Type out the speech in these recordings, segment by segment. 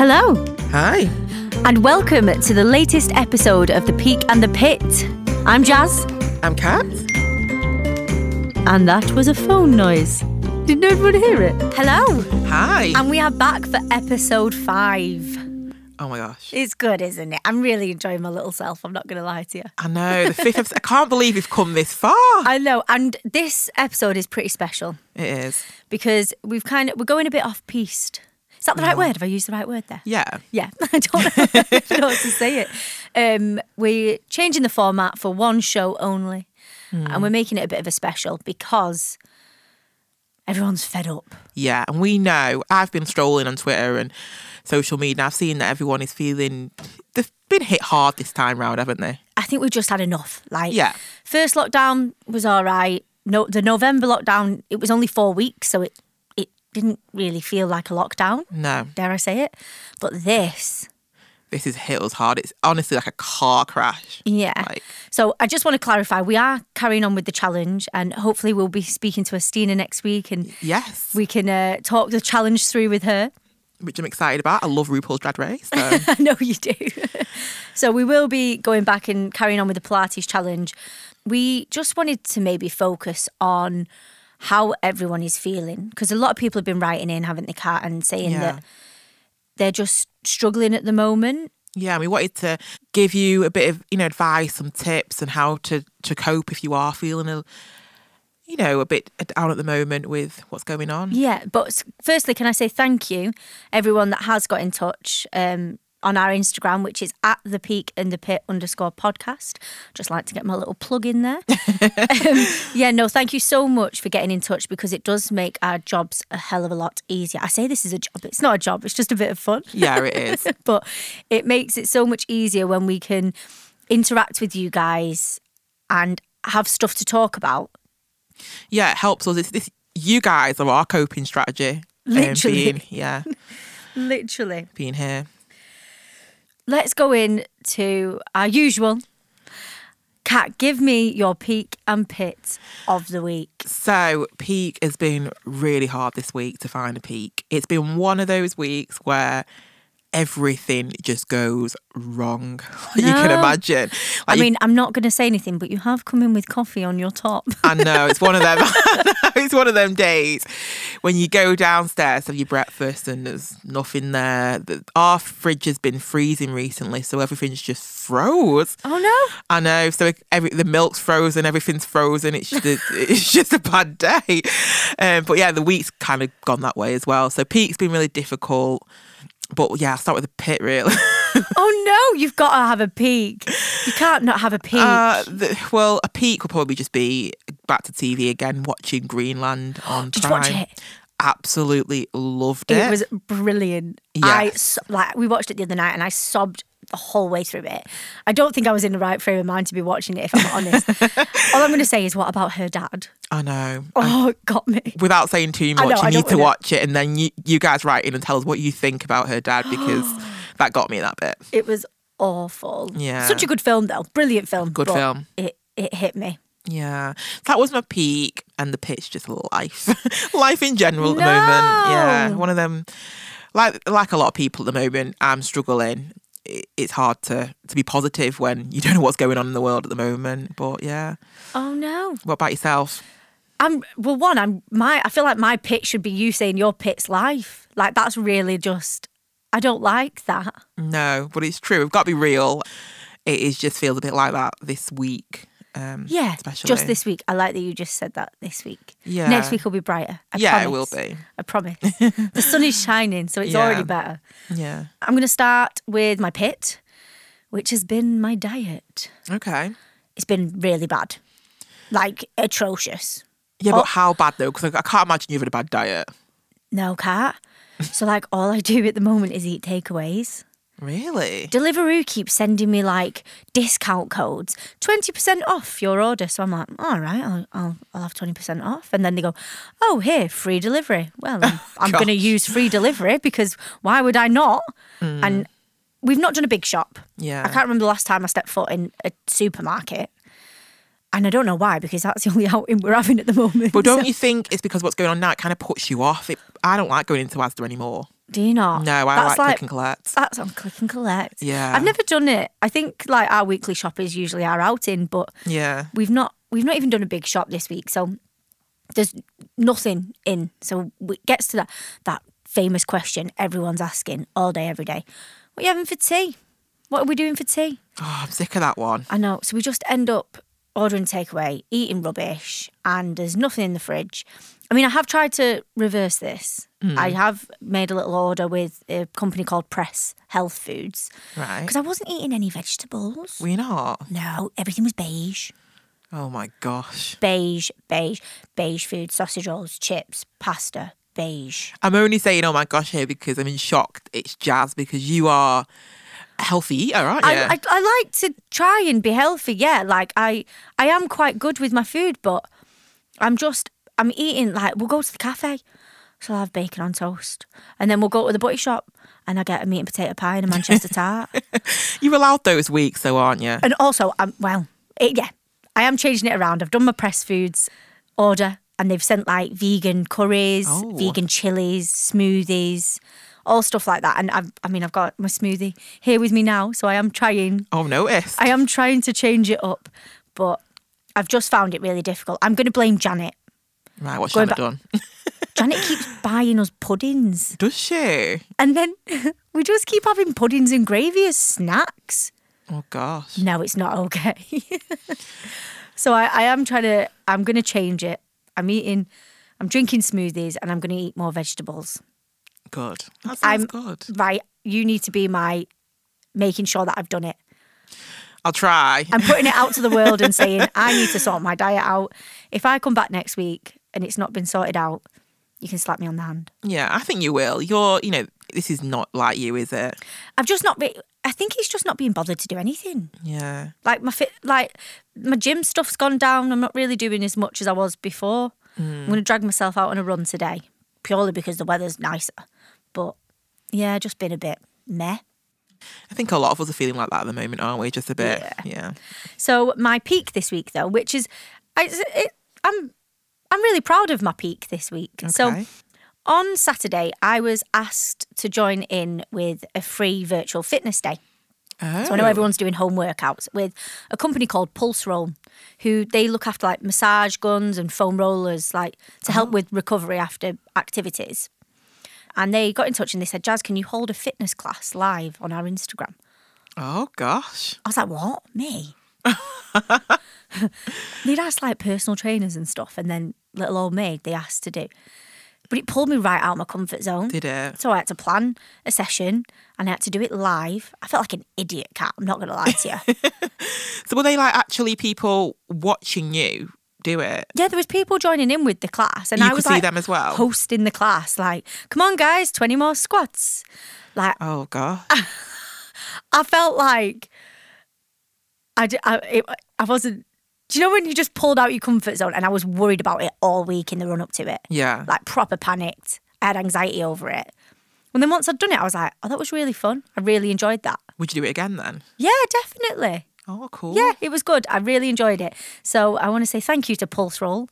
Hello, Hi. and welcome to the latest episode of The Peak and the Pit. I'm Jazz, I'm Kat. and that was a phone noise. Did everyone hear it? Hello, Hi. and we are back for episode five. oh my gosh. It's good, isn't it? I'm really enjoying my little self. I'm not going to lie to you. I know the fifth. Episode, I can't believe we've come this far. I know, and this episode is pretty special It is. because we've kind of we're going a bit off piste. Is that the right word? Have I used the right word there? Yeah. Yeah, I don't know, I don't know what to say it. Um, we're changing the format for one show only, and we're making it a bit of a special because everyone's fed up. Yeah. And we know. I've been strolling on Twitter and social media. and I've seen that everyone is feeling. They've been hit hard this time round, haven't they? I think we've just had enough. Like, Yeah. first lockdown was all right. No, the November lockdown it was only four weeks, so it didn't really feel like a lockdown. No. Dare I say it? But this, This is hit us hard. It's honestly like a car crash. Yeah. Like- so I just want to clarify we are carrying on with the challenge and hopefully we'll be speaking to Estina next week and Yes. we can uh, talk the challenge through with her. which I'm excited about. I love RuPaul's Drag Race. So. I know you do. so we will be going back and carrying on with the Pilates challenge. We just wanted to maybe focus on how everyone is feeling because a lot of people have been writing in, haven't they, Kat, and saying Yeah. that they're just struggling at the moment. Yeah, we wanted to give you a bit of, you know, advice, some tips, and how to to cope if you are feeling a, you know, a bit down at the moment with what's going on. Yeah, but firstly, can I say thank you, everyone that has got in touch um, on our Instagram, which is at the peak and the pit underscore podcast. Just like to get my little plug in there. um, yeah, no, thank you so much for getting in touch because it does make our jobs a hell of a lot easier. I say this is a job, it's not a job, it's just a bit of fun. Yeah, it is. but it makes it so much easier when we can interact with you guys and have stuff to talk about. yeah, it helps us. It's this. You guys are our coping strategy. um, Literally. being, yeah, Literally. being here. Let's go in to our usual. Kat, give me your peak and pit of the week. So, peak has been really hard this week to find a peak. It's been one of those weeks where everything just goes wrong. you can No. imagine. I Like, you mean, I'm not going to say anything, but you have come in with coffee on your top. I know it's one of them. it's one of them days when you go downstairs have your breakfast and there's nothing there. The- Our fridge has been freezing recently, so everything's just froze. Oh no! I know. So every the milk's frozen, everything's frozen. It's just a, it's just a bad day. Um, but yeah, the week's kind of gone that way as well. So peak's been really difficult. But yeah, I'll start with the pit really. Oh no! You've got to have a peak. You can't not have a peak. Uh, the, well, a peak would probably just be back to TV again, watching Greenland on Did you watch it? Absolutely loved it. it was brilliant. I Yes. so- like we watched it the other night, and I sobbed the whole way through it. I don't think I was in the right frame of mind to be watching it, if I'm honest. All I'm going to say is, what about her dad? I know. Oh, it got me. Without saying too much, know, you need to wanna- watch it, and then you, you guys write in and tell us what you think about her dad because that got me that bit. It was awful. Yeah. Such a good film, though. Brilliant film. Good film. It it hit me. Yeah, that was my peak, and the pitch just life, life in general at the moment. Yeah, one of them. Like like a lot of people at the moment, I'm struggling. It- It's hard to to be positive when you don't know what's going on in the world at the moment. But yeah, Oh no. what about yourself? I'm well. One, I'm my. I feel like my pit should be you saying your pit's life. Like that's really just. I don't like that. No, but it's true. We've got to be real. It is just feels a bit like that this week. Um, Yeah, especially. just this week. I like that you just said that this week. Yeah. Next week will be brighter. I Yeah, it promise. will be. I promise. the sun is shining, so it's Yeah. already better. Yeah. I'm going to start with my pit, which has been my diet. Okay. It's been really bad, like atrocious. Yeah, Oh. but how bad though? Because I, I can't imagine you've had a bad diet. No Kat. So like all I do at the moment is eat takeaways. Really? Deliveroo keeps sending me like discount codes, twenty percent off your order. So I'm like, all right, I'll I'll, I'll have twenty percent off. And then they go, oh here, free delivery. Well, I'm, I'm going to use free delivery because why would I not? Hmm. And we've not done a big shop. Yeah. I can't remember the last time I stepped foot in a supermarket. And I don't know why, because that's the only outing we're having at the moment. But don't So- you think it's because what's going on now? It kind of puts you off. It, I don't like going into Asda anymore. Do you not? No, I That's like, click and collect. That's on click and collect. Yeah. I've never done it. I think like our weekly shop is usually our outing, but Yeah. we've not we've not even done a big shop this week, so there's nothing in. So it gets to that that famous question everyone's asking all day, every day. What are you having for tea? What are we doing for tea? Oh, I'm sick of that one. I know. So we just end up ordering takeaway, eating rubbish, and there's nothing in the fridge. I mean, I have tried to reverse this. Hmm. I have made a little order with a company called Press Health Foods Right. because I wasn't eating any vegetables. Were you not? No, everything was beige. Oh my gosh. Beige, beige, beige food, sausage rolls, chips, pasta, beige. I'm only saying, oh my gosh, here because I'm in shock. It's Jazz because you are healthy eater, aren't you? I, I, I like to try and be healthy. Yeah, like I I am quite good with my food, but I'm just I'm eating like we'll go to the cafe, so I'll have bacon on toast, and then we'll go to the butty shop and I get a meat and potato pie and a Manchester tart, You're allowed those weeks, though, aren't you? and also I'm well, it, yeah, I am changing it around. I've done my press foods order, and they've sent like vegan curries, Oh. vegan chilies, smoothies. All stuff like that, and I've, I mean, I've got my smoothie here with me now, so I am trying Oh, notice. I am trying to change it up, but I've just found it really difficult. I'm going to blame Janet. Right, what's back- done? Janet keeps buying us puddings, Does she? and then we just keep having puddings and gravy as snacks. Oh gosh. No, it's not okay. so I, I am trying to. I'm going to change it. I'm eating. I'm drinking smoothies, and I'm going to eat more vegetables. Good. That sounds I'm good. right. You need to be my making sure that I've done it. I'll try. I'm putting it out to the world and saying I need to sort my diet out. If I come back next week and it's not been sorted out, you can slap me on the hand. yeah, I think you will. You're, you know, this is not like you, is it? I've just not been. I think it's just not being bothered to do anything. Yeah. Like my fit, like my gym stuff's gone down. I'm not really doing as much as I was before. Mm. I'm going to drag myself out on a run today, purely because the weather's nicer. But yeah, just been a bit meh. I think a lot of us are feeling like that at the moment, aren't we? Just a bit. Yeah. Yeah. So my peak this week, though, which is, I, it, I'm, I'm really proud of my peak this week. So on Saturday, I was asked to join in with a free virtual fitness day. Oh. So I know oh. everyone's doing home workouts with a company called Pulseroll, who they look after like massage guns and foam rollers, like to help oh. with recovery after activities. And they got in touch and they said, Jazz, can you hold a fitness class live on our Instagram? Oh gosh. I was like, what? Me? They'd asked like personal trainers and stuff, and then little old me, they asked to do. But it pulled me right out of my comfort zone. Did it? So I had to plan a session and I had to do it live. I felt like an idiot Kat, I'm not going to lie to you. So were they like actually people watching you do it? yeah, there was people joining in with the class, and You I was see like them as well? hosting the class. Like, come on, guys, twenty more squats. Like, Oh gosh. I felt like I, I, it, I wasn't. Do you know when you just pulled out your comfort zone? And I was worried about it all week in the run up to it. Yeah. Like proper panicked. I had anxiety over it. And then once I'd done it, I was like, oh, that was really fun. I really enjoyed that. Would you do it again then? Yeah, definitely. Oh, cool. Yeah, it was good. I really enjoyed it. So I want to say thank you to Pulseroll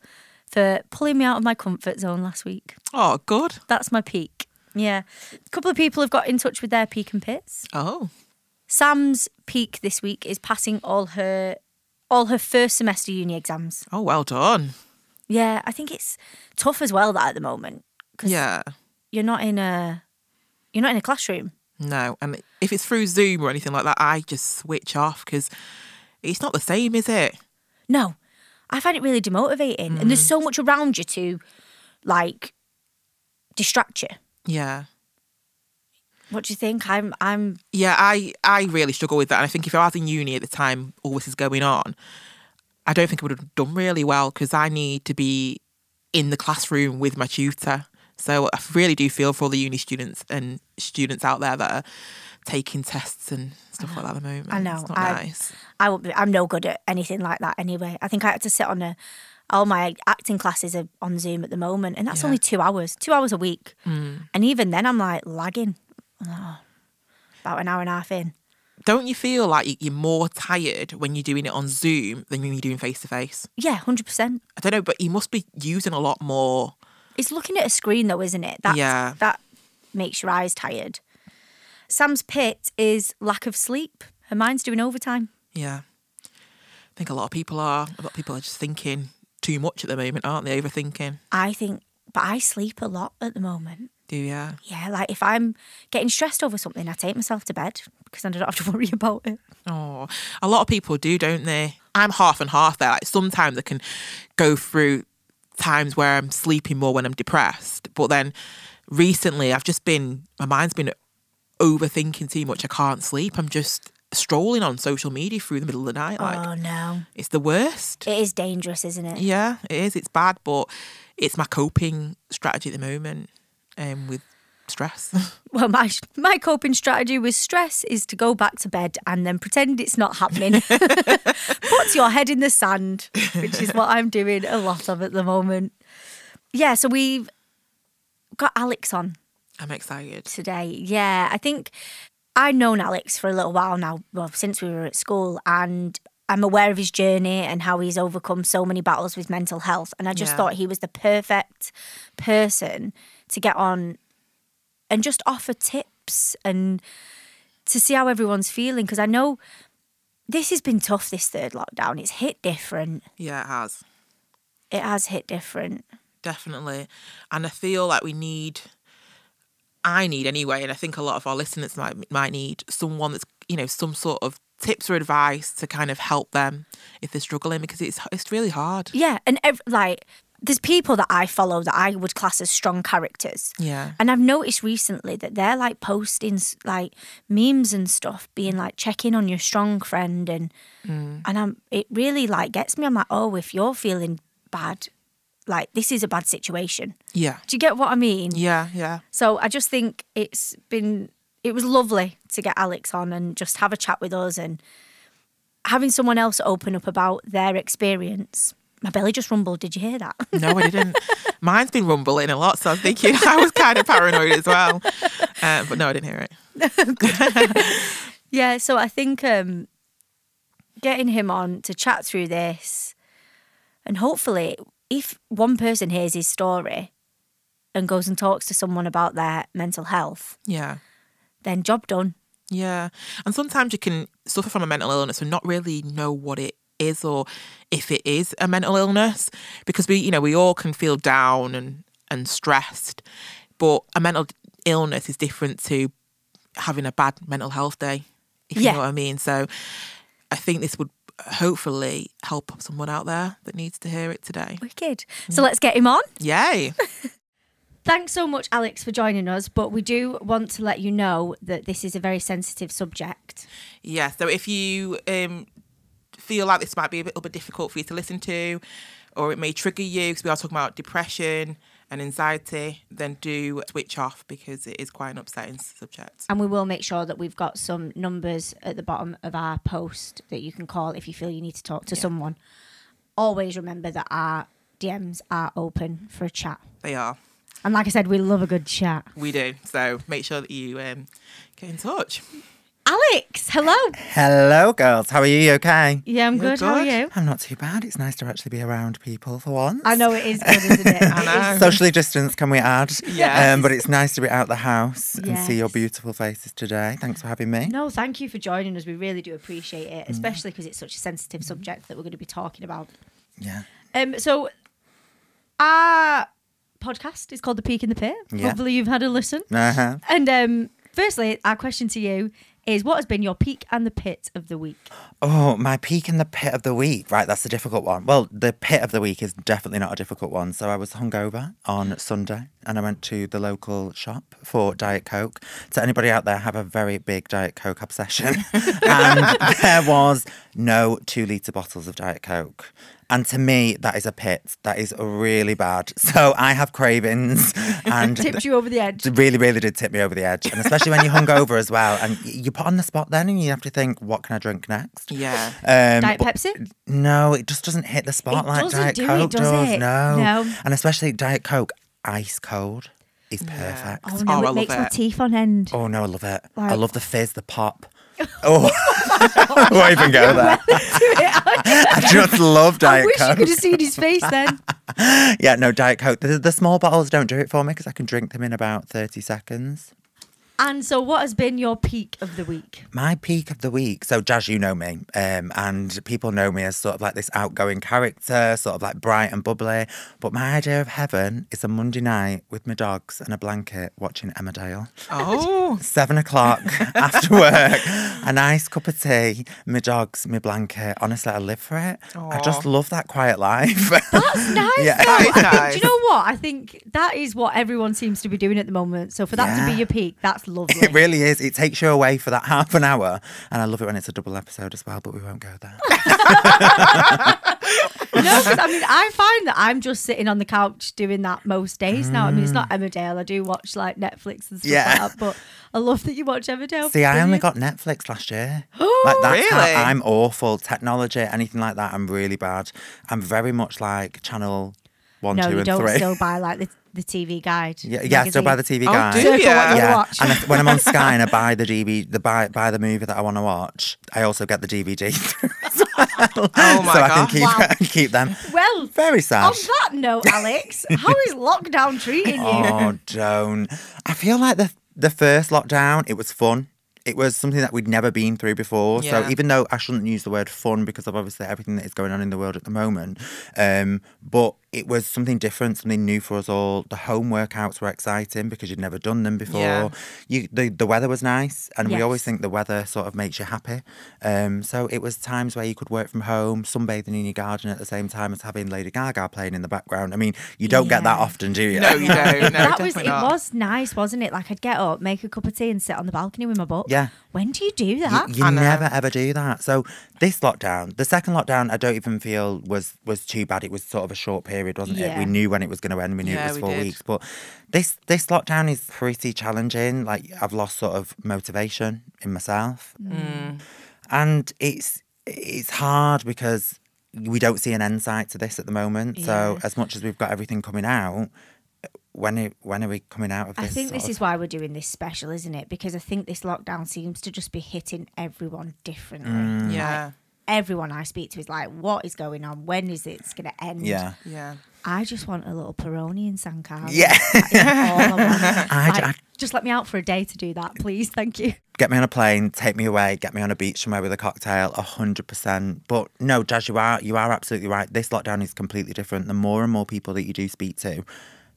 for pulling me out of my comfort zone last week. Oh, good. That's my peak. Yeah. A couple of people have got in touch with their peak and pits. Oh. Sam's peak this week is passing all her all her first semester uni exams. Oh, well done. Yeah, I think it's tough as well that at the moment because Yeah. you're not in a you're not in a classroom. No, and if it's through Zoom or anything like that, I just switch off because it's not the same, is it? No, I find it really demotivating, and there's mm. so much around you to like distract you. Yeah. What do you think? I'm I'm Yeah, I, I really struggle with that. And I think if I was in uni at the time all this is going on, I don't think I would have done really well because I need to be in the classroom with my tutor. So I really do feel for all the uni students and students out there that are taking tests and stuff like that at the moment. I know. It's not I- nice. I won't be, I'm no good at anything like that anyway. I think I had to sit on a all my acting classes are on Zoom at the moment, and that's Yeah. only two hours, two hours a week. Mm. And even then, I'm like lagging. Oh, about an hour and a half in. Don't you feel like you- you're more tired when you're doing it on Zoom than when you're doing face to face? Yeah, hundred percent. I don't know, but you must be using a lot more. It's looking at a screen though, isn't it? That's, Yeah. That makes your eyes tired. Sam's pit is lack of sleep. Her mind's doing overtime. Yeah. I think a lot of people are. A lot of people are just thinking too much at the moment, aren't they? Overthinking. I think, but I sleep a lot at the moment. Do you? Yeah, like if I'm getting stressed over something, I take myself to bed because then I don't have to worry about it. Oh, a lot of people do, don't they? I'm half and half there. Like sometimes I can go through times where I'm sleeping more when I'm depressed, but then recently I've just been my mind's been overthinking too much. I can't sleep. I'm just strolling on social media through the middle of the night. Like oh no, it's the worst. it is dangerous, isn't it? Yeah, it is. It's bad, but it's my coping strategy at the moment um, with stress. Well, my my coping strategy with stress is to go back to bed and then pretend it's not happening. Put your head in the sand, which is what I'm doing a lot of at the moment. Yeah, so we've got Alex on I'm excited. today. Yeah, I think I've known Alex for a little while now, well, since we were at school, and I'm aware of his journey and how he's overcome so many battles with mental health. And I just Yeah. thought he was the perfect person to get on and just offer tips and to see how everyone's feeling. Because I know this has been tough, this third lockdown. It's hit different. Yeah, it has. It has hit different. Definitely. And I feel like we need I need anyway, and I think a lot of our listeners might might need someone that's you know, some sort of tips or advice to kind of help them if they're struggling because it's it's really hard. Yeah. And ev- like, there's people that I follow that I would class as strong characters. Yeah. And I've noticed recently that they're like posting like memes and stuff, being like check in on your strong friend, and mm. and I'm it really like gets me. I'm like, oh, if you're feeling bad, like this is a bad situation. Yeah. Do you get what I mean? Yeah, yeah. So I just think it's been it was lovely to get Alex on and just have a chat with us and having someone else open up about their experience. My belly just rumbled. Did you hear that? No, I didn't. Mine's been rumbling a lot, so I'm thinking I was kind of paranoid as well. Uh, but no, I didn't hear it. Yeah, so I think um, getting him on to chat through this, and hopefully, if one person hears his story and goes and talks to someone about their mental health, Yeah. then job done. Yeah. And sometimes you can suffer from a mental illness and not really know what it is or if it is a mental illness because we, you know, we all can feel down and, and stressed. But a mental illness is different to having a bad mental health day, if Yeah. you know what I mean. So I think this would hopefully help someone out there that needs to hear it today. Wicked. So let's get him on. Yay. Thanks so much, Alex, for joining us. But we do want to let you know that this is a very sensitive subject. Yeah, so if you um, feel like this might be a little bit difficult for you to listen to, or it may trigger you, because we are talking about depression and anxiety, then do switch off because it is quite an upsetting subject. And we will make sure that we've got some numbers at the bottom of our post that you can call if you feel you need to talk to someone. Always remember that our DMs are open for a chat. They are. And like I said, we love a good chat. We do. So make sure that you um, get in touch. Alex, hello. Hello, girls. How are you? You okay? Yeah, I'm You're good. How are you? I'm not too bad. It's nice to actually be around people for once. I know it is good, isn't it? I know. Socially distanced, can we add? Yes. Um, but it's nice to be out the house and see your beautiful faces today. Thanks for having me. No, thank you for joining us. We really do appreciate it, especially because it's such a sensitive subject that we're going to be talking about. Yeah. Um, so our podcast is called The Peak in the Pit. Yeah. Hopefully you've had a listen. Uh-huh. And um, firstly, our question to you is what has been your peak and the pit of the week? Oh, my peak and the pit of the week. Right, that's a difficult one. Well, the pit of the week is definitely not a difficult one. So I was hungover on Sunday and I went to the local shop for Diet Coke. So anybody out there have a very big Diet Coke obsession? and there was no two litre bottles of Diet Coke. And to me, that is a pit. That is really bad. So I have cravings and Tipped you over the edge. really, really did tip me over the edge. And especially when you're hungover as well. And y- you put on the spot then and you have to think, what can I drink next? Yeah. Um, Diet but- Pepsi? No, it just doesn't hit the spot It like Diet do it, Coke does does. it? No. No. And especially Diet Coke ice cold is perfect. Oh Oh, no, Oh, I it love makes my it. teeth on end. Oh no, I love it. I love the fizz, the pop. Oh, I even go there. I just love Diet Coke. I wish you could have seen his face then. yeah, no, Diet Coke. The, the small bottles don't do it for me because I can drink them in about 30 seconds. And so, what has been your peak of the week? My peak of the week. So, Jazz, you know me, um, and people know me as sort of like this outgoing character, sort of like bright and bubbly. But my idea of heaven is a Monday night with my dogs and a blanket watching Emmerdale. Oh, Seven o'clock after work, a nice cup of tea, my dogs, my blanket. Honestly, I live for it. I just love that quiet life. That's nice. Yeah. though. That is I think- nice. Do you know what? I think that is what everyone seems to be doing at the moment. So for that to be your peak, that's lovely. It really is. It takes you away for that half an hour. And I love it when it's a double episode as well, but we won't go there. no, 'cause I mean, I find that I'm just sitting on the couch doing that most days now. I mean, it's not Emmerdale. I do watch like Netflix and stuff Mm. Yeah. like that, but I love that you watch Emmerdale. See, I only Brilliant. got Netflix last year. like that's how Really? I'm awful. Technology, anything like that, I'm really bad. I'm very much like channel one, No, two, you and don't three. still buy like the, the TV guide. yeah, yeah, I still buy the magazine. TV Oh, guide. do Circle what you wanna yeah, watch. and if, when I'm on Sky and I buy the DVD, the buy buy the movie that I want to watch, I also get the DVD. Oh my so I can God. keep Wow. keep them. well, Very sad. on that note, Alex, how is lockdown treating you? Oh, don't. I feel like the the first lockdown, it was fun. It was something that we'd never been through before. So even though I shouldn't use the word fun because of obviously everything that is going on in the world at the moment, um, but it was something different, something new for us all. The home workouts were exciting because you'd never done them before. Yeah. You the the weather was nice, and we always think the weather sort of makes you happy. Um, so it was times where you could work from home, sunbathing in your garden at the same time as having Lady Gaga playing in the background. I mean, you don't get that often, do you? No, you don't. No, that was it not. was nice, wasn't it? Like I'd get up, make a cup of tea, and sit on the balcony with my book. Yeah. When do you do that? you I know. never ever do that. So this lockdown, the second lockdown, I don't even feel was was too bad. It was sort of a short period, wasn't it? We knew when it was going to end. We knew Yeah, it was four did. weeks. But this this lockdown is pretty challenging. Like I've lost sort of motivation in myself, Mm. and it's it's hard because we don't see an end sight to this at the moment. So as much as we've got everything coming out. When are, when are we coming out of this? I think this of- is why we're doing this special, isn't it? Because I think this lockdown seems to just be hitting everyone differently. Mm. Yeah, Everyone I speak to is like, "What is going on? When is it going to end?" yeah. yeah. I just want a little Peroni in San Carlos. Yeah. That is all I. I- Like, I- just let me out for a day to do that, please. Thank you. get me on a plane, take me away, get me on a beach somewhere with a cocktail, a hundred percent. But no, Jazz, you are you are absolutely right. This lockdown is completely different. The more and more people that you do speak to,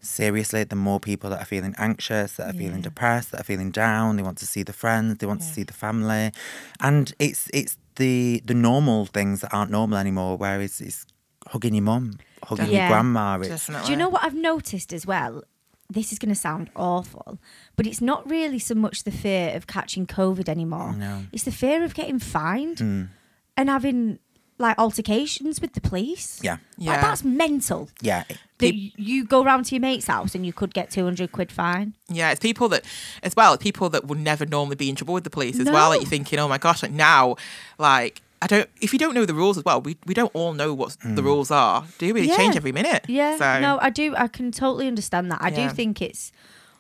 seriously, the more people that are feeling anxious, that are feeling depressed, that are feeling down, they want to see the friends, they want to see the family. And it's it's the the normal things that aren't normal anymore, where it's, it's hugging your mum, hugging Yeah. your grandma. It's, Definitely. Do you know what I've noticed as well? This is going to sound awful, but it's not really so much the fear of catching COVID anymore. No. It's the fear of getting fined Mm. and having like altercations with the police. Yeah. Like, Yeah. that's mental. Yeah. That y- you go round to your mate's house and you could get 200 quid fine. Yeah, it's people that, as well, people that would never normally be in trouble with the police as well. Like you're thinking, oh my gosh, like now, like I don't. If you don't know the rules as well, we we don't all know what the mm. rules are, do we? They Yeah. change every minute. Yeah. So No, I do. I can totally understand that. I Yeah. do think it's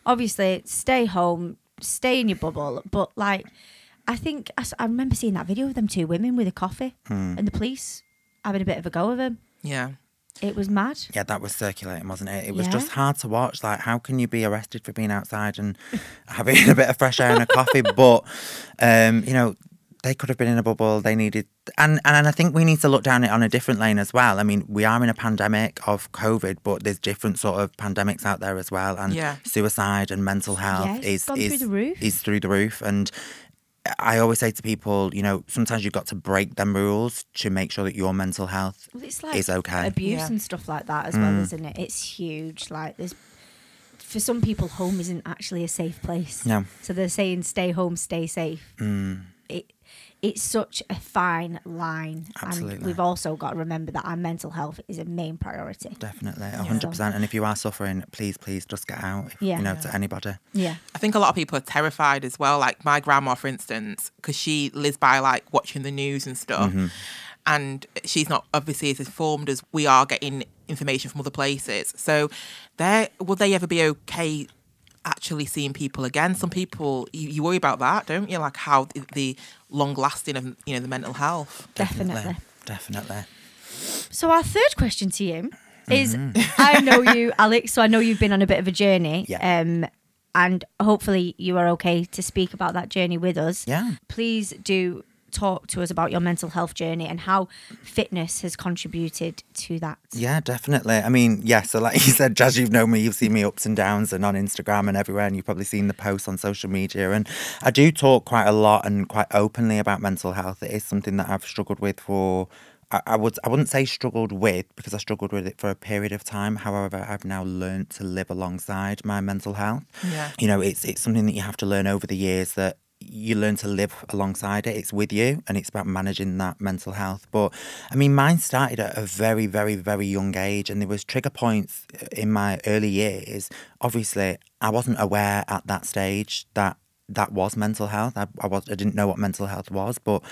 obviously stay home, stay in your bubble, but like, I think I remember seeing that video of them two women with a coffee Hmm. and the police having a bit of a go of them. yeah, It was mad. Yeah, that was circulating, wasn't it? It was Yeah. just hard to watch. Like, how can you be arrested for being outside and having a bit of fresh air and a coffee? But, um, you know, they could have been in a bubble. They needed, and and I think we need to look down it on a different lane as well. I mean, we are in a pandemic of COVID, but there's different sort of pandemics out there as well, and Yeah. suicide and mental health Yeah, is gone is through the roof. is through the roof, and. I always say to people, you know, sometimes you've got to break them rules to make sure that your mental health Well, it's like is okay. abuse Yeah. and stuff like that as well, Mm. isn't it? It's huge. Like there's for some people, home isn't actually a safe place. No. So they're saying stay home, stay safe. Mm. It it's such a fine line, and Absolutely. we've also got to remember that our mental health is a main priority. Definitely, a hundred percent. And if you are suffering, please, please just get out. If, Yeah. You know, to anybody. Yeah. I think a lot of people are terrified as well. Like my grandma, for instance, because she lives by like watching the news and stuff, Mm-hmm. and she's not obviously as informed as we are getting information from other places. So, there will they ever be okay? Actually seeing people again. Some people you, you worry about that, don't you? Like how the, the long lasting of you know the mental health. Definitely. Definitely. So our third question to you is I know you, Alex, so I know you've been on a bit of a journey. Yeah. Um, and hopefully you are okay to speak about that journey with us. Yeah. Please do talk to us about your mental health journey and how fitness has contributed to that. Yeah, definitely. I mean, yeah, so like you said, Jazz, you've known me, you've seen me ups and downs and on Instagram and everywhere, and you've probably seen the posts on social media. And I do talk quite a lot and quite openly about mental health. It is something that I've struggled with for I, I would I wouldn't say struggled with because I struggled with it for a period of time. However, I've now learned to live alongside my mental health. Yeah. You know, it's it's something that you have to learn over the years that you learn to live alongside it. It's with you and it's about managing that mental health. But I mean mine started at a very, very, very young age and there was trigger points uh, in my early years. Obviously I wasn't aware at that stage that that was mental health. I, I was I didn't know what mental health was, but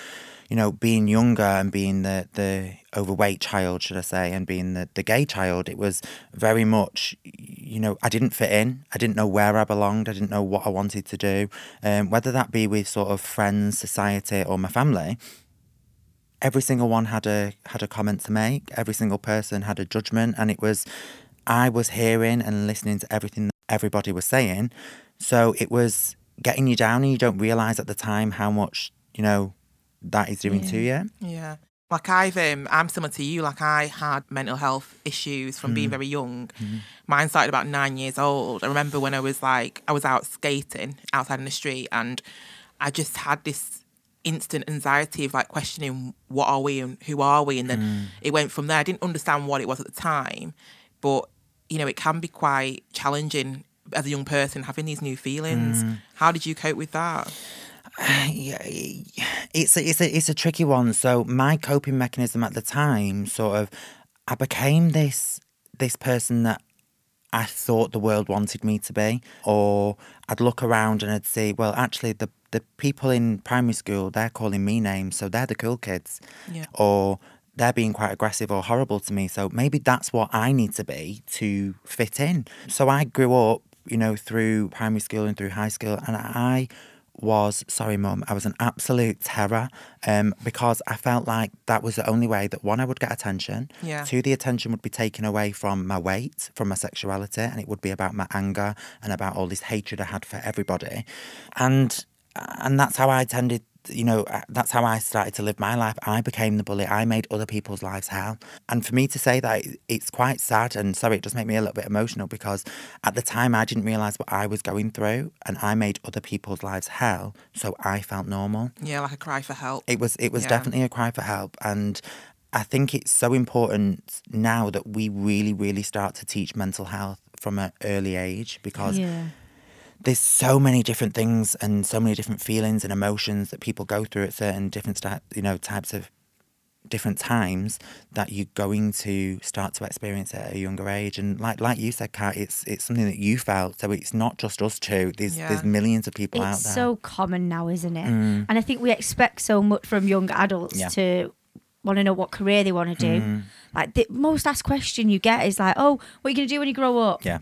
you know, being younger and being the, the overweight child, should I say, and being the, the gay child, it was very much, you know, I didn't fit in. I didn't know where I belonged. I didn't know what I wanted to do. Um, whether that be with sort of friends, society, or my family, every single one had a had a comment to make. Every single person had a judgment, and it was I was hearing and listening to everything that everybody was saying. So it was getting you down, and you don't realize at the time how much you know that is doing to you. Yeah. Like I've, um, I'm similar to you. Like I had mental health issues from Mm. being very young. Mine started about nine years old. I remember when I was like, I was out skating outside in the street, and I just had this instant anxiety of like questioning what are we and who are we, and then Mm. it went from there. I didn't understand what it was at the time, but you know, it can be quite challenging as a young person having these new feelings. Mm. How did you cope with that? Yeah, it's a, it's a it's a tricky one. So my coping mechanism at the time, sort of, I became this this person that I thought the world wanted me to be, or I'd look around and I'd see, well, actually, the the people in primary school they're calling me names, so they're the cool kids, Yeah. or they're being quite aggressive or horrible to me. So maybe that's what I need to be to fit in. So I grew up, you know, through primary school and through high school, and I was sorry, mum. I was an absolute terror um, because I felt like that was the only way that one I would get attention. Yeah. Two, the attention would be taken away from my weight, from my sexuality, and it would be about my anger and about all this hatred I had for everybody, and and that's how I tended. You know, uh, that's how I started to live my life. I became the bully. I made other people's lives hell. And for me to say that, it's quite sad. And sorry, it does make me a little bit emotional because at the time I didn't realize what I was going through, and I made other people's lives hell. So I felt normal. Yeah, like a cry for help. It was it was Yeah. definitely a cry for help and I think it's so important now that we really really start to teach mental health from an early age because Yeah. There's so many different things and so many different feelings and emotions that people go through at certain different sta- you know types of different times that you're going to start to experience at a younger age and like like you said Kat it's it's something that you felt so it's not just us two there's Yeah. there's millions of people out there. It's so common now, isn't it? Mm. And I think we expect so much from young adults Yeah. to want to know what career they want to do. Mm. Like the most asked question you get is like, "Oh, what are you going to do when you grow up?" yeah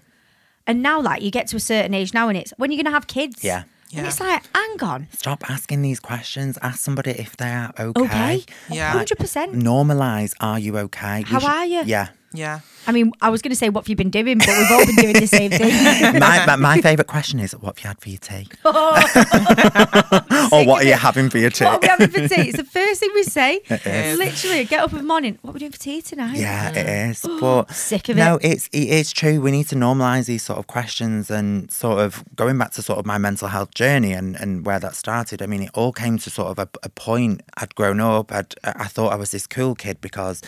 And now, like, you get to a certain age now, and it's when you're going to have kids. Yeah. And Yeah. it's like, hang on, Stop asking these questions. Ask somebody if they are okay. okay, Yeah. hundred percent. Normalize. Are you okay? We How are you? Yeah. Yeah. I mean, I was going to say, what have you been doing? But we've all been doing the same thing. my, my, my favourite question is, what have you had for your tea? Oh. or what are you having for your tea? What are we having for tea? It's the first thing we say. is. Literally, get up in the morning. What are we doing for tea tonight? Yeah, it is. Oh, but Sick of it. no, it's it is true. We need to normalize these sort of questions and sort of going back to sort of my mental health journey and, and where that started. I mean, it all came to sort of a, a point. I'd grown up. I'd, I thought I was this cool kid because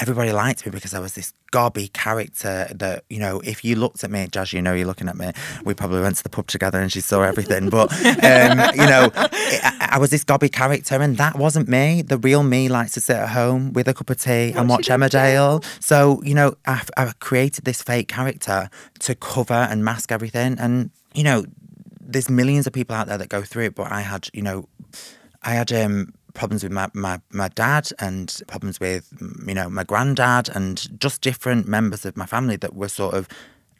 everybody liked me because I was this gobby character that, you know, if you looked at me, Jazz, you know, you're looking at me. We probably went to the pub together and she saw everything. But, um, you know, I, I was this gobby character and that wasn't me. The real me likes to sit at home with a cup of tea and watch Emmerdale. So, you know, I, I created this fake character to cover and mask everything. And, you know, there's millions of people out there that go through it, but I had, you know, I had um, problems with my, my, my dad and problems with, mm, you know, my granddad and just different members of my family that were sort of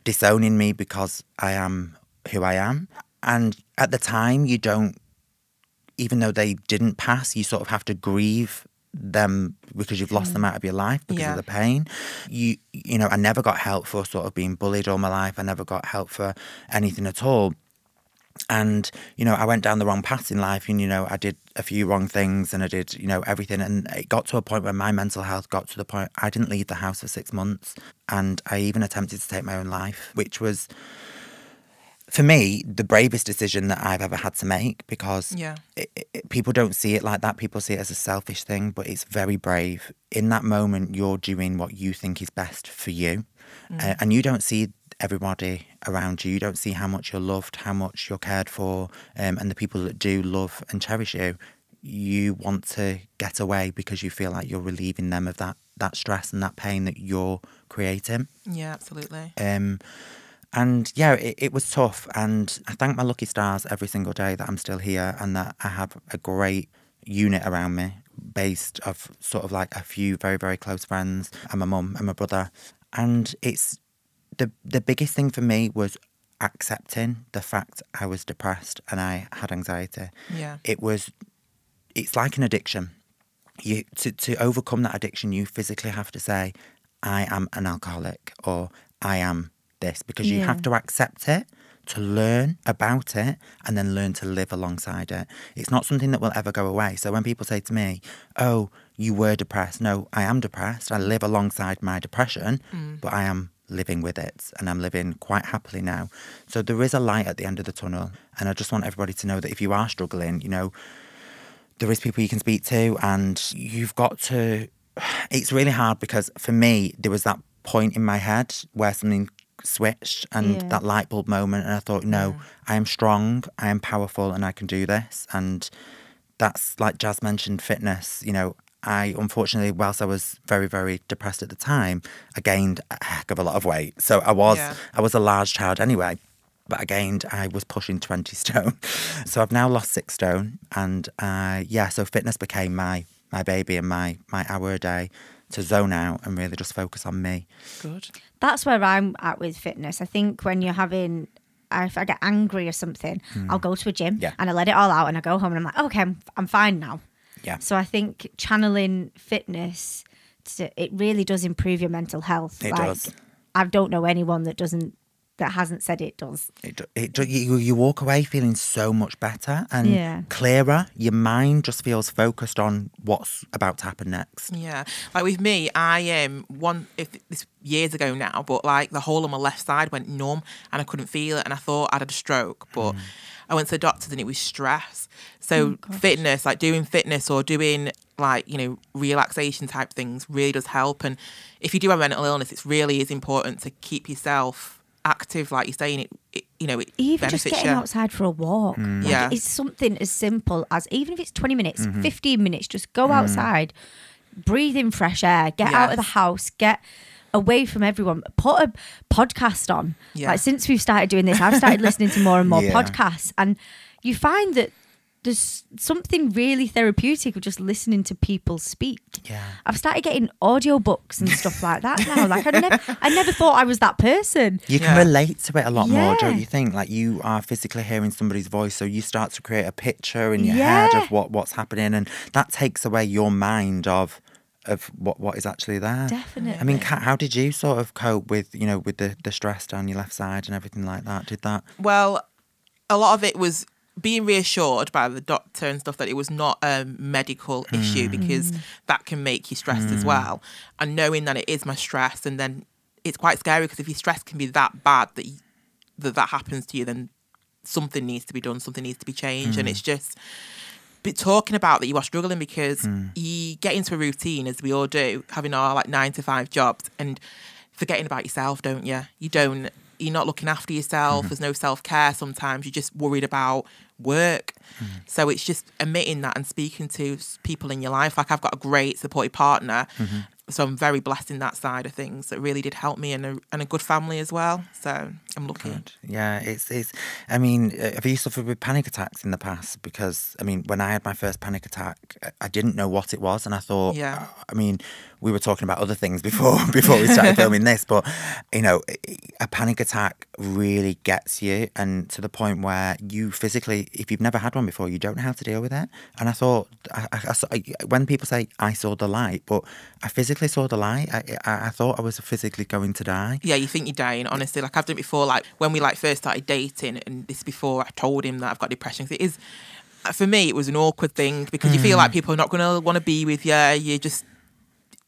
disowning me because I am who I am. And at the time, you don't, even though they didn't pass, you sort of have to grieve them because you've lost them out of your life because Yeah. of the pain. You you know, I never got help for sort of being bullied all my life. I never got help for anything at all. And, you know, I went down the wrong path in life and, you know, I did a few wrong things and I did, you know, everything. And it got to a point where my mental health got to the point I didn't leave the house for six months. And I even attempted to take my own life, which was, for me, the bravest decision that I've ever had to make because Yeah. it, it, people don't see it like that. People see it as a selfish thing, but it's very brave. In that moment, you're doing what you think is best for you. Uh, and you don't see everybody around you. You don't see how much you're loved, how much you're cared for, um, and the people that do love and cherish you. You want to get away because you feel like you're relieving them of that that stress and that pain that you're creating. Yeah, absolutely. Um, and yeah, it, it was tough. And I thank my lucky stars every single day that I'm still here and that I have a great unit around me based of sort of like a few very, very close friends and my mum and my brother. And it's the the biggest thing for me was accepting the fact I was depressed and I had anxiety. Yeah. It was it's like an addiction. You to, to overcome that addiction you physically have to say, I am an alcoholic or I am this because you Yeah. have to accept it to learn about it and then learn to live alongside it. It's not something that will ever go away. So when people say to me, Oh, you were depressed, no, I am depressed. I live alongside my depression, mm. but I am living with it and I'm living quite happily now. So there is a light at the end of the tunnel. And I just want everybody to know that if you are struggling, you know, there is people you can speak to and you've got to it's really hard because for me there was that point in my head where something switched and Yeah. that light bulb moment and I thought no I am strong I am powerful and I can do this and that's like Jazz mentioned fitness you know I unfortunately whilst I was very very depressed at the time I gained a heck of a lot of weight so I was Yeah. I was a large child anyway but I gained, I was pushing 20 stone. So I've now lost six stone. And uh, yeah, so fitness became my my baby and my, my hour a day to zone out and really just focus on me. Good. That's where I'm at with fitness. I think when you're having, if I get angry or something, I'll go to a gym. Yeah. and I let it all out and I go home and I'm like, okay, I'm, I'm fine now. Yeah. So I think channeling fitness, to, it really does improve your mental health. It does. I don't know anyone that doesn't, that hasn't said it does. It, it, you, you walk away feeling so much better and Yeah. clearer. Your mind just feels focused on what's about to happen next. Yeah, like with me, I um one if this years ago now, but like the whole of my left side went numb and I couldn't feel it, and I thought I'd had a stroke, but I went to the doctors and it was stress. So fitness, like doing fitness or doing like you know relaxation type things, really does help. And if you do have mental illness, it really is important to keep yourself active, like you're saying. It, it you know, it Even just benefits getting you. outside for a walk. Like, Yeah. It's something as simple as, even if it's 20 minutes, Mm-hmm. 15 minutes, just go outside, breathe in fresh air, get out of the house, get away from everyone, put a podcast on. Yeah. Like since we've started doing this, I've started listening to more and more Yeah. podcasts. And you find that there's something really therapeutic of just listening to people speak. Yeah. I've started getting audiobooks and stuff like that now. Like I never I never thought I was that person. You can Yeah. relate to it a lot more, don't you think? Like you are physically hearing somebody's voice, so you start to create a picture in your head of what, what's happening, and that takes away your mind of of what, what is actually there. Definitely. I mean, Kat, how did you sort of cope with you know with the the stress down your left side and everything like that? Did that? Well, a lot of it was being reassured by the doctor and stuff that it was not a medical issue hmm. because that can make you stressed as hmm. well. And knowing that it is my stress, and then it's quite scary because if your stress can be that bad that you, that that happens to you, then something needs to be done, something needs to be changed, and hmm. it's just. But talking about that you are struggling because you get into a routine as we all do, having our like nine to five jobs and forgetting about yourself, don't you? You don't you're not looking after yourself, mm-hmm. there's no self care sometimes, you're just worried about work. Mm. So it's just admitting that and speaking to people in your life. Like I've got a great supportive partner. Mm-hmm. So I'm very blessed in that side of things. That really did help me and a, and a good family as well. So I'm lucky. Yeah, it's it's. I mean, uh, have you suffered with panic attacks in the past? Because I mean, when I had my first panic attack, I- didn't know what it was, and I thought, Yeah. I mean, we were talking about other things before before we started filming this, but you know, a panic attack really gets you, and to the point where you physically, if you've never had one before, you don't know how to deal with it. And I thought, I, I, I, when people say I saw the light, but I physically saw the light. I, I, I thought I was physically going to die. Yeah, you think you're dying, honestly. Like I've done it before, like when we like first started dating, and this before I told him that I've got depression. it is, uh, for me, it was an awkward thing because you feel mm. like people are not going to want to be with you. You just,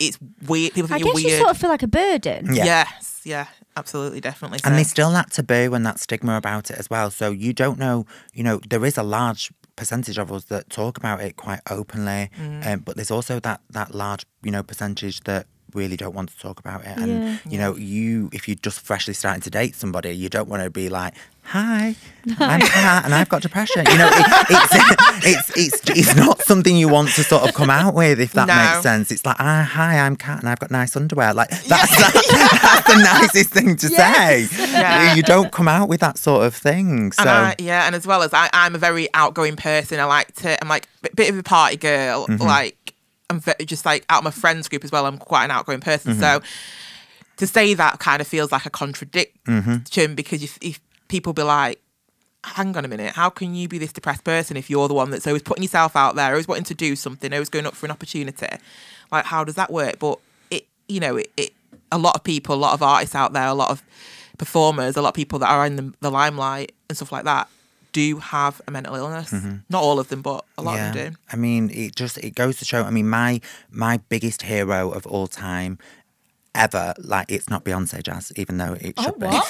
it's weird. People I think guess you're you weird. sort of feel like a burden. Yeah. Yes, yeah, absolutely, definitely. And there's still that taboo and that stigma about it as well. So you don't know, you know, there is a large percentage of us that talk about it quite openly, um, but there's also that that large, you know, percentage that really don't want to talk about it. And Yeah. you know, you if you're just freshly starting to date somebody, you don't want to be like, "Hi, I'm Kat and I've got depression." You know, it, it's, it's it's it's not something you want to sort of come out with, if that No. makes sense. It's like, ah, "Hi, I'm Kat and I've got nice underwear." Like that's that's the nicest thing to say. Yeah. You don't come out with that sort of thing. So And I, yeah, and as well as I, I'm a very outgoing person. I like to. I'm like a bit of a party girl. Mm-hmm. Like I'm ve- just like out of my friends group as well. I'm quite an outgoing person. So Mm-hmm. to say that kind of feels like a contradiction Mm-hmm. because if, if people be like, hang on a minute, how can you be this depressed person if you're the one that's always putting yourself out there, always wanting to do something, always going up for an opportunity? Like, how does that work? But it, you know, it, it a lot of people, a lot of artists out there, a lot of performers, a lot of people that are in the, the limelight and stuff like that do have a mental illness. Mm-hmm. Not all of them, but a lot of them do. I mean, it just it goes to show. I mean, my my biggest hero of all time ever, like it's not Beyonce Jazz, even though it should be. um,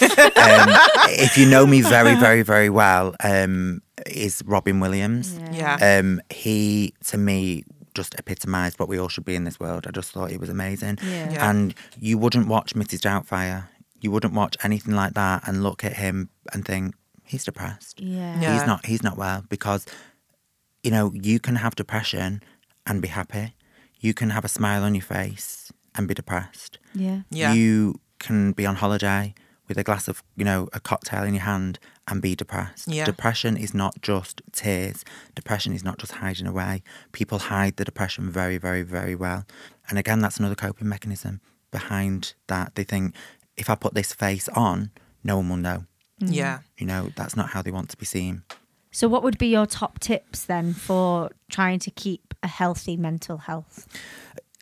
if you know me very, very, very well, um, is Robin Williams. Yeah. Um, he to me just epitomised what we all should be in this world. I just thought he was amazing. Yeah. Yeah. And you wouldn't watch Mrs. Doubtfire. You wouldn't watch anything like that and look at him and think he's depressed Yeah. Yeah. he's not he's not well because you know you can have depression and be happy you can have a smile on your face and be depressed Yeah. Yeah. you can be on holiday with a glass of you know a cocktail in your hand and be depressed Yeah. depression is not just tears depression is not just hiding away people hide the depression very very very well and again that's another coping mechanism behind that they think if i put this face on no one will know mm-hmm. Yeah. you know that's not how they want to be seen So, what would be your top tips then for trying to keep a healthy mental health?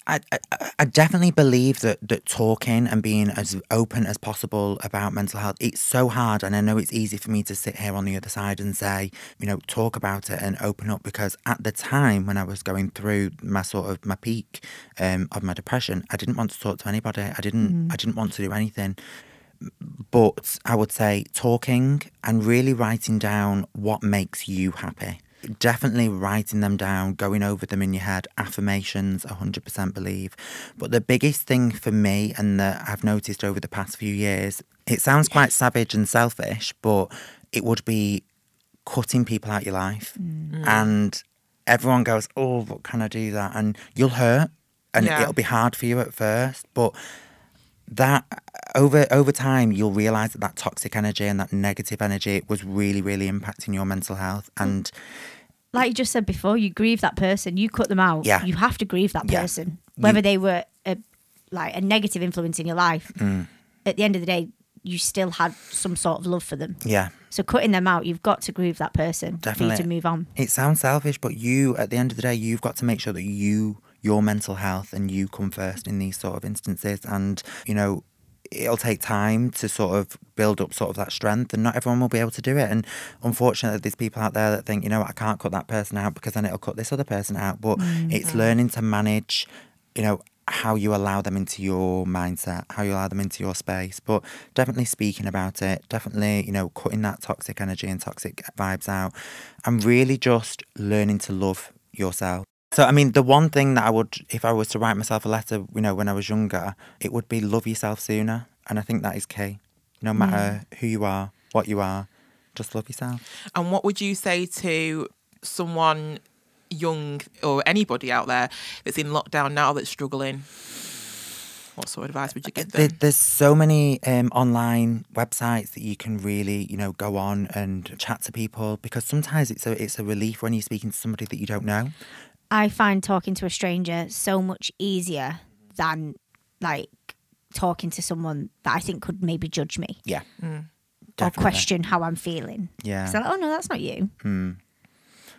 I, I, I definitely believe that, that talking and being as open as possible about mental health, it's so hard. And I know it's easy for me to sit here on the other side and say, you know, talk about it and open up because at the time when I was going through my sort of my peak um, of my depression, I didn't want to talk to anybody. I didn't, I didn't want to do anything. But I would say talking and really writing down what makes you happy. Definitely writing them down, going over them in your head, affirmations, 100% believe. But the biggest thing for me, and that I've noticed over the past few years, it sounds quite savage and selfish, but it would be cutting people out your life. Mm. Mm. And everyone goes, Oh, but can I do that? And you'll hurt and Yeah. it'll be hard for you at first. But that over over time you'll realize that that toxic energy and that negative energy was really really impacting your mental health and Like you just said before, you grieve that person, you cut them out. Yeah. You have to grieve that Yeah. person, whether they were a, like a negative influence in your life. Mm. At the end of the day, you still had some sort of love for them. yeah So cutting them out, you've got to grieve that person for Definitely. you to move on. it sounds selfish but you at the end of the day you've got to make sure that you your mental health and you come first in these sort of instances. And you know it'll take time to sort of build up sort of that strength and not everyone will be able to do it. And unfortunately there's people out there that think you know I can't cut that person out because then it'll cut this other person out. But mm, it's learning to manage you know how you allow them into your mindset how you allow them into your space. But definitely speaking about it definitely you know cutting that toxic energy and toxic vibes out and really just learning to love yourself so, I mean, the one thing that I would, if I was to write myself a letter, you know, when I was younger, it would be love yourself sooner. And I think that is key. No matter who you are, what you are, just love yourself. And what would you say to someone young or anybody out there that's in lockdown now that's struggling? What sort of advice would you give them? there's so many um, online websites that you can really, you know, go on and chat to people because sometimes it's a it's a relief when you're speaking to somebody that you don't know. I find talking to a stranger so much easier than like talking to someone that I think could maybe judge me Yeah. Hmm. or question how I'm feeling. Yeah. So, like, oh no, that's not you. Hmm.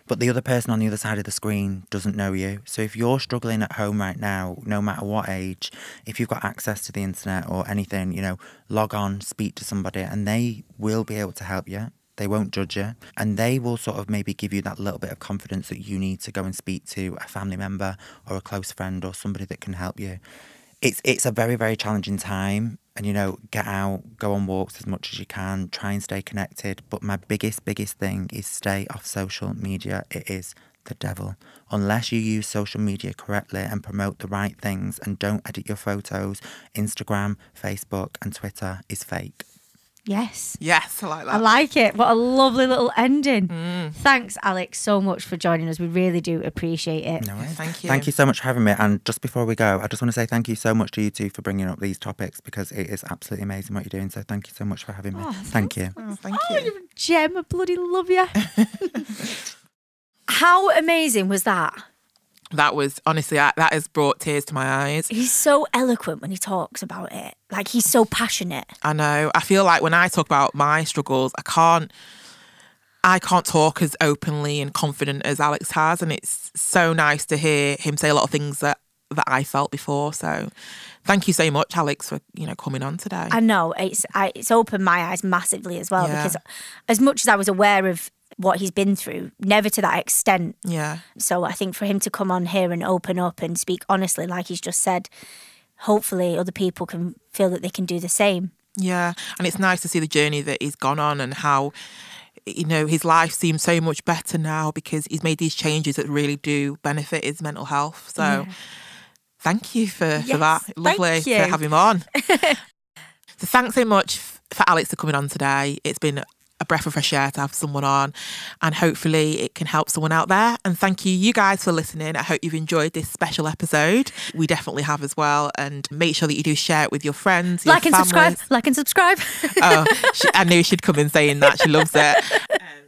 But the other person on the other side of the screen doesn't know you. So if you're struggling at home right now, no matter what age, if you've got access to the internet or anything, you know, log on, speak to somebody, and they will be able to help you. They won't judge you. And they will sort of maybe give you that little bit of confidence that you need to go and speak to a family member or a close friend or somebody that can help you. It's it's a very, very challenging time. And you know, get out, go on walks as much as you can, try and stay connected. But my biggest, biggest thing is stay off social media. It is the devil. Unless you use social media correctly and promote the right things and don't edit your photos, Instagram, Facebook, and Twitter is fake. Yes. Yes, I like that. I like it. What a lovely little ending. Mm. Thanks, Alex, so much for joining us. We really do appreciate it. No worries. Thank you. Thank you so much for having me. And just before we go, I just want to say thank you so much to you two for bringing up these topics because it is absolutely amazing what you're doing. So thank you so much for having me. thank you. Oh, thank Oh, you. you're a gem. I bloody love you. How amazing was that? That was honestly, I, that has brought tears to my eyes. He's so eloquent when he talks about it. Like he's so passionate. I know. I feel like when I talk about my struggles, I can't. I can't talk as openly and confident as Alex has, and it's so nice to hear him say a lot of things that that I felt before. So, thank you so much, Alex, for you know coming on today. I know it's I, it's opened my eyes massively as well Yeah. because as much as I was aware of what he's been through, never to that extent. yeah, So I think for him to come on here and open up and speak honestly, like he's just said, hopefully other people can feel that they can do the same. yeah, and it's nice to see the journey that he's gone on and how. You know, his life seems so much better now because he's made these changes that really do benefit his mental health. So, Yeah. thank you for, Yes, for that. Lovely to have him on. so thanks so much for Alex for coming on today. It's been a breath of fresh air to have someone on and hopefully it can help someone out there. And thank you, you guys, for listening. I hope you've enjoyed this special episode. We definitely have as well. And make sure that you do share it with your friends, your like and subscribe. Like and subscribe. oh, she, I knew she'd come in saying that. She loves it.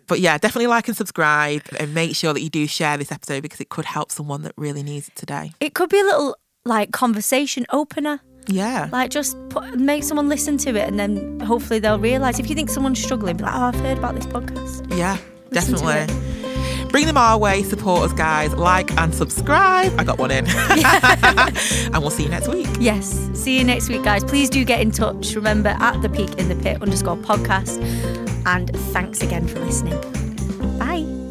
But yeah, definitely like and subscribe and make sure that you do share this episode because it could help someone that really needs it today. it could be a little like conversation opener. Yeah. Like just put, make someone listen to it and then hopefully they'll realise. If you think someone's struggling, be like, oh, I've heard about this podcast. Yeah, Listen definitely. Bring them our way, support us, guys. Like and subscribe. I got one in. and we'll see you next week. Yes. See you next week, guys. Please do get in touch. Remember at the peak and the pit underscore podcast. And thanks again for listening. Bye.